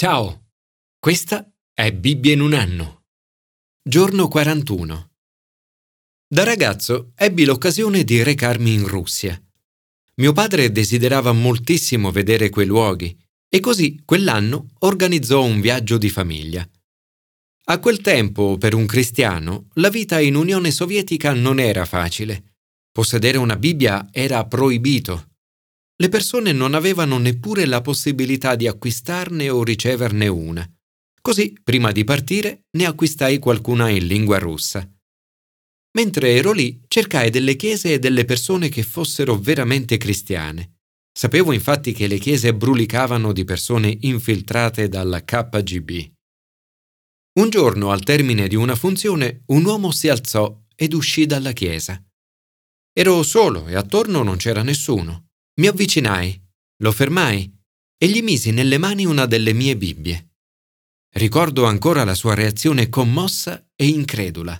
Ciao, questa è Bibbia in un anno. Giorno 41. Da ragazzo ebbi l'occasione di recarmi in Russia. Mio padre desiderava moltissimo vedere quei luoghi e così quell'anno organizzò un viaggio di famiglia. A quel tempo, per un cristiano, la vita in Unione Sovietica non era facile. Possedere una Bibbia era proibito le persone non avevano neppure la possibilità di acquistarne o riceverne una. Così, prima di partire, ne acquistai qualcuna in lingua russa. Mentre ero lì, cercai delle chiese e delle persone che fossero veramente cristiane. Sapevo infatti che le chiese brulicavano di persone infiltrate dalla KGB. Un giorno, al termine di una funzione, un uomo si alzò ed uscì dalla chiesa. Ero solo e attorno non c'era nessuno. Mi avvicinai, lo fermai e gli misi nelle mani una delle mie Bibbie. Ricordo ancora la sua reazione commossa e incredula.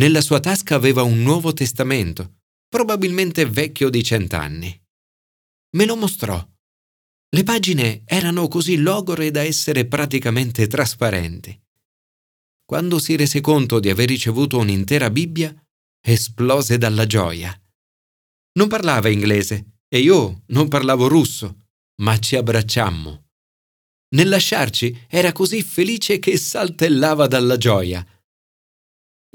Nella sua tasca aveva un Nuovo Testamento, probabilmente vecchio di cent'anni. Me lo mostrò. Le pagine erano così logore da essere praticamente trasparenti. Quando si rese conto di aver ricevuto un'intera Bibbia, esplose dalla gioia. Non parlava inglese e io non parlavo russo, ma ci abbracciammo. Nel lasciarci era così felice che saltellava dalla gioia.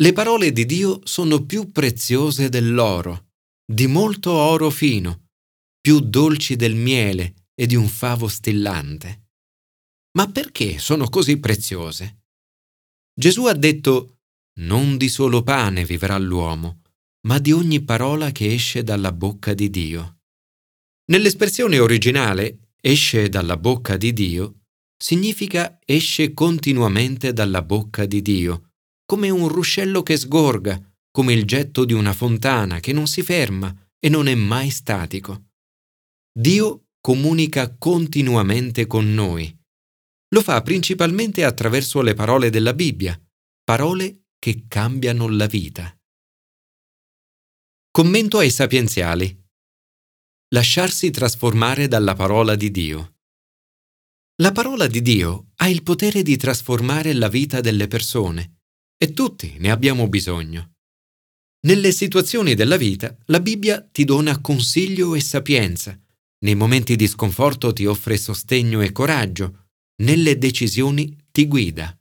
Le parole di Dio sono più preziose dell'oro, di molto oro fino, più dolci del miele e di un favo stillante. Ma perché sono così preziose? Gesù ha detto, non di solo pane vivrà l'uomo, ma di ogni parola che esce dalla bocca di Dio. Nell'espressione originale esce dalla bocca di Dio significa esce continuamente dalla bocca di Dio, come un ruscello che sgorga, come il getto di una fontana che non si ferma e non è mai statico. Dio comunica continuamente con noi. Lo fa principalmente attraverso le parole della Bibbia, parole che cambiano la vita. Commento ai sapienziali lasciarsi trasformare dalla parola di Dio. La parola di Dio ha il potere di trasformare la vita delle persone e tutti ne abbiamo bisogno. Nelle situazioni della vita la Bibbia ti dona consiglio e sapienza, nei momenti di sconforto ti offre sostegno e coraggio, nelle decisioni ti guida.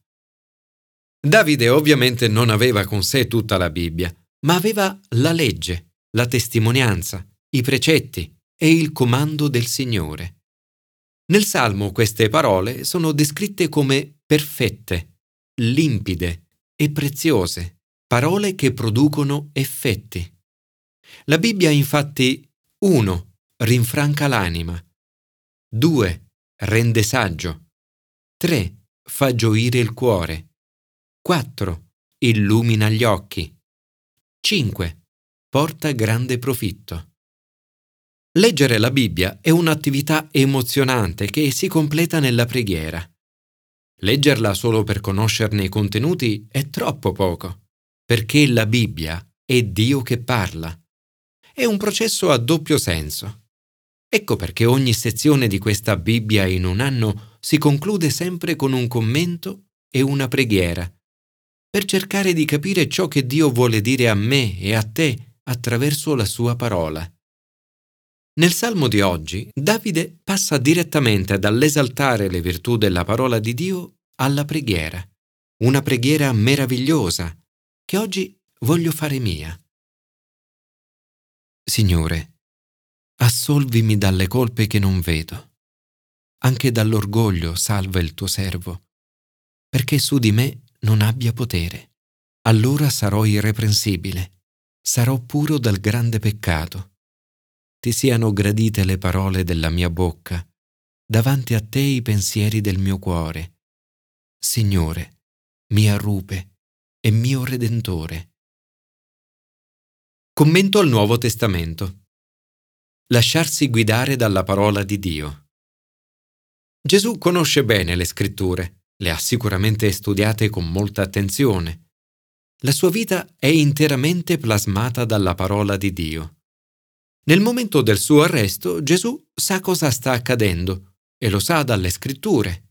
Davide ovviamente non aveva con sé tutta la Bibbia, ma aveva la legge, la testimonianza, i precetti, e il comando del Signore. Nel Salmo queste parole sono descritte come perfette, limpide e preziose, parole che producono effetti. La Bibbia infatti 1. rinfranca l'anima, 2. rende saggio, 3. fa gioire il cuore, 4. illumina gli occhi, 5. porta grande profitto. Leggere la Bibbia è un'attività emozionante che si completa nella preghiera. Leggerla solo per conoscerne i contenuti è troppo poco, perché la Bibbia è Dio che parla. È un processo a doppio senso. Ecco perché ogni sezione di questa Bibbia in un anno si conclude sempre con un commento e una preghiera, per cercare di capire ciò che Dio vuole dire a me e a te attraverso la sua parola. Nel Salmo di oggi, Davide passa direttamente dall'esaltare le virtù della parola di Dio alla preghiera, una preghiera meravigliosa che oggi voglio fare mia. Signore, assolvimi dalle colpe che non vedo. Anche dall'orgoglio salva il tuo servo, perché su di me non abbia potere. Allora sarò irreprensibile, sarò puro dal grande peccato ti siano gradite le parole della mia bocca, davanti a te i pensieri del mio cuore. Signore, mia rupe e mio redentore. Commento al Nuovo Testamento. Lasciarsi guidare dalla parola di Dio. Gesù conosce bene le scritture, le ha sicuramente studiate con molta attenzione. La sua vita è interamente plasmata dalla parola di Dio. Nel momento del suo arresto Gesù sa cosa sta accadendo e lo sa dalle scritture.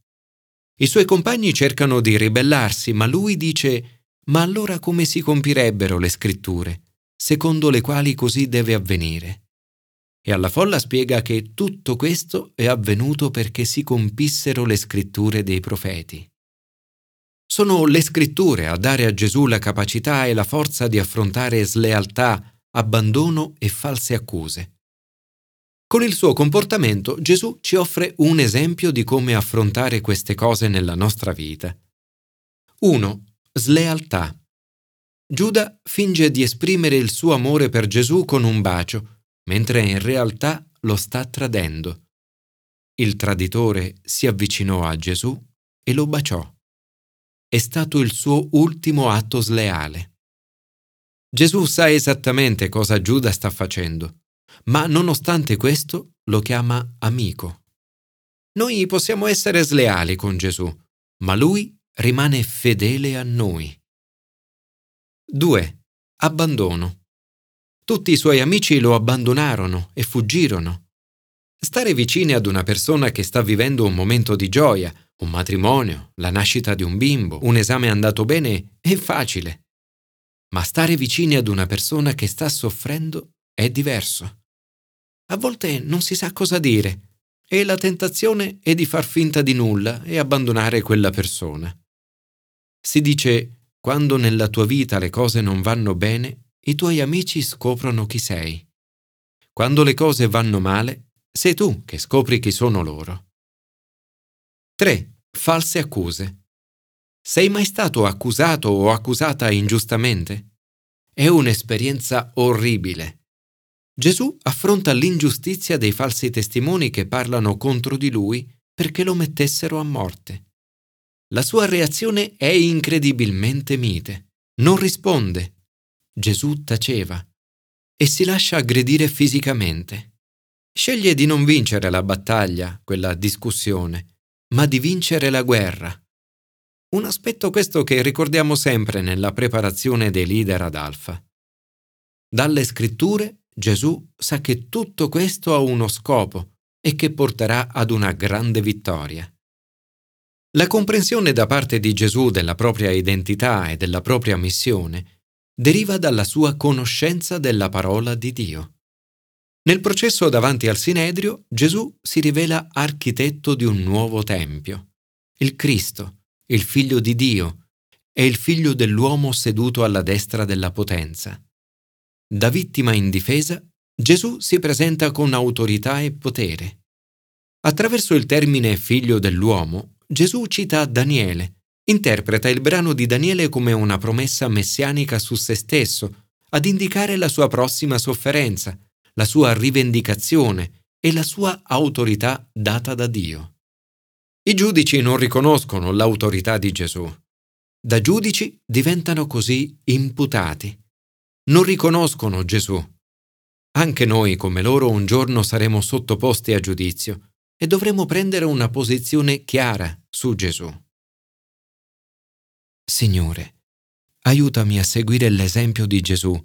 I suoi compagni cercano di ribellarsi, ma lui dice Ma allora come si compirebbero le scritture, secondo le quali così deve avvenire? E alla folla spiega che tutto questo è avvenuto perché si compissero le scritture dei profeti. Sono le scritture a dare a Gesù la capacità e la forza di affrontare slealtà, abbandono e false accuse. Con il suo comportamento Gesù ci offre un esempio di come affrontare queste cose nella nostra vita. 1. Slealtà. Giuda finge di esprimere il suo amore per Gesù con un bacio, mentre in realtà lo sta tradendo. Il traditore si avvicinò a Gesù e lo baciò. È stato il suo ultimo atto sleale. Gesù sa esattamente cosa Giuda sta facendo ma nonostante questo lo chiama amico. Noi possiamo essere sleali con Gesù, ma lui rimane fedele a noi. 2. Abbandono. Tutti i suoi amici lo abbandonarono e fuggirono. Stare vicini ad una persona che sta vivendo un momento di gioia, un matrimonio, la nascita di un bimbo, un esame andato bene, è facile. Ma stare vicini ad una persona che sta soffrendo è diverso. A volte non si sa cosa dire e la tentazione è di far finta di nulla e abbandonare quella persona. Si dice, quando nella tua vita le cose non vanno bene, i tuoi amici scoprono chi sei. Quando le cose vanno male, sei tu che scopri chi sono loro. 3. False accuse. Sei mai stato accusato o accusata ingiustamente? È un'esperienza orribile Gesù affronta l'ingiustizia dei falsi testimoni che parlano contro di lui perché lo mettessero a morte. La sua reazione è incredibilmente mite. Non risponde. Gesù taceva e si lascia aggredire fisicamente. Sceglie di non vincere la battaglia, quella discussione, ma di vincere la guerra. Un aspetto questo che ricordiamo sempre nella preparazione dei leader ad Alfa. Dalle scritture Gesù sa che tutto questo ha uno scopo e che porterà ad una grande vittoria. La comprensione da parte di Gesù della propria identità e della propria missione deriva dalla sua conoscenza della parola di Dio. Nel processo davanti al Sinedrio, Gesù si rivela architetto di un nuovo Tempio. Il Cristo, il Figlio di Dio, è il Figlio dell'uomo seduto alla destra della potenza. Da vittima in difesa, Gesù si presenta con autorità e potere. Attraverso il termine figlio dell'uomo, Gesù cita Daniele, interpreta il brano di Daniele come una promessa messianica su se stesso, ad indicare la sua prossima sofferenza, la sua rivendicazione e la sua autorità data da Dio. I giudici non riconoscono l'autorità di Gesù. Da giudici diventano così imputati non riconoscono Gesù. Anche noi, come loro, un giorno saremo sottoposti a giudizio e dovremo prendere una posizione chiara su Gesù. Signore, aiutami a seguire l'esempio di Gesù,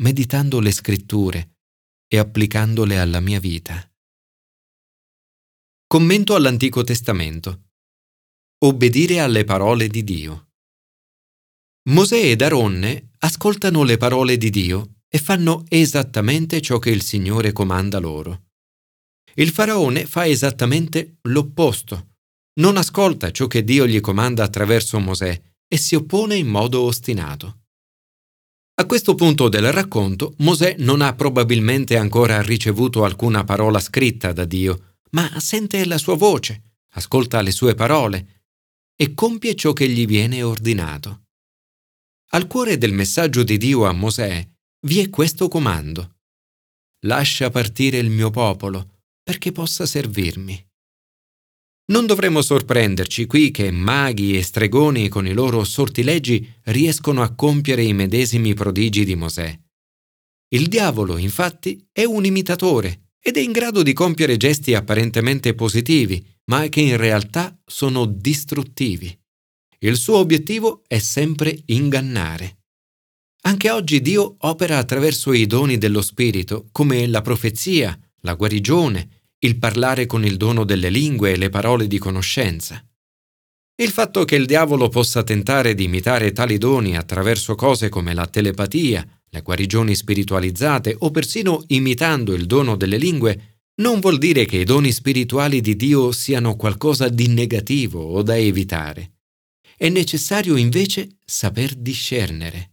meditando le scritture e applicandole alla mia vita. Commento all'Antico Testamento. Obbedire alle parole di Dio. Mosè ed Aronne ascoltano le parole di Dio e fanno esattamente ciò che il Signore comanda loro. Il faraone fa esattamente l'opposto. Non ascolta ciò che Dio gli comanda attraverso Mosè e si oppone in modo ostinato. A questo punto del racconto, Mosè non ha probabilmente ancora ricevuto alcuna parola scritta da Dio, ma sente la sua voce, ascolta le sue parole e compie ciò che gli viene ordinato. Al cuore del messaggio di Dio a Mosè vi è questo comando. Lascia partire il mio popolo perché possa servirmi. Non dovremmo sorprenderci qui che maghi e stregoni con i loro sortileggi riescono a compiere i medesimi prodigi di Mosè. Il diavolo, infatti, è un imitatore ed è in grado di compiere gesti apparentemente positivi, ma che in realtà sono distruttivi. Il suo obiettivo è sempre ingannare. Anche oggi Dio opera attraverso i doni dello Spirito, come la profezia, la guarigione, il parlare con il dono delle lingue e le parole di conoscenza. Il fatto che il diavolo possa tentare di imitare tali doni attraverso cose come la telepatia, le guarigioni spiritualizzate o persino imitando il dono delle lingue, non vuol dire che i doni spirituali di Dio siano qualcosa di negativo o da evitare. È necessario invece saper discernere.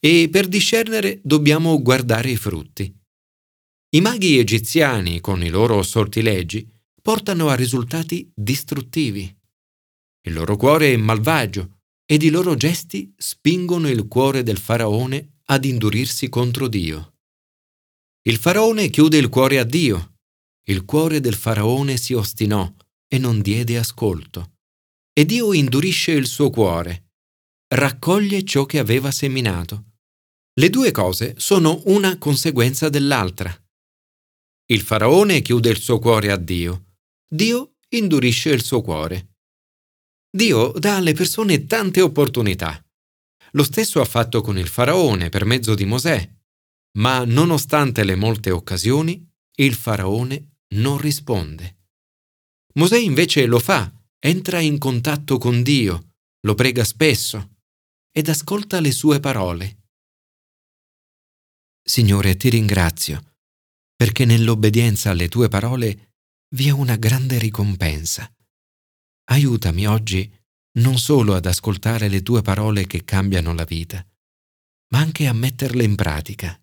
E per discernere dobbiamo guardare i frutti. I maghi egiziani, con i loro sortilegi, portano a risultati distruttivi. Il loro cuore è malvagio ed i loro gesti spingono il cuore del faraone ad indurirsi contro Dio. Il faraone chiude il cuore a Dio. Il cuore del faraone si ostinò e non diede ascolto. E Dio indurisce il suo cuore. Raccoglie ciò che aveva seminato. Le due cose sono una conseguenza dell'altra. Il faraone chiude il suo cuore a Dio. Dio indurisce il suo cuore. Dio dà alle persone tante opportunità. Lo stesso ha fatto con il faraone per mezzo di Mosè, ma nonostante le molte occasioni, il faraone non risponde. Mosè invece lo fa, entra in contatto con Dio, lo prega spesso ed ascolta le sue parole. Signore, ti ringrazio, perché nell'obbedienza alle tue parole vi è una grande ricompensa. Aiutami oggi non solo ad ascoltare le tue parole che cambiano la vita, ma anche a metterle in pratica.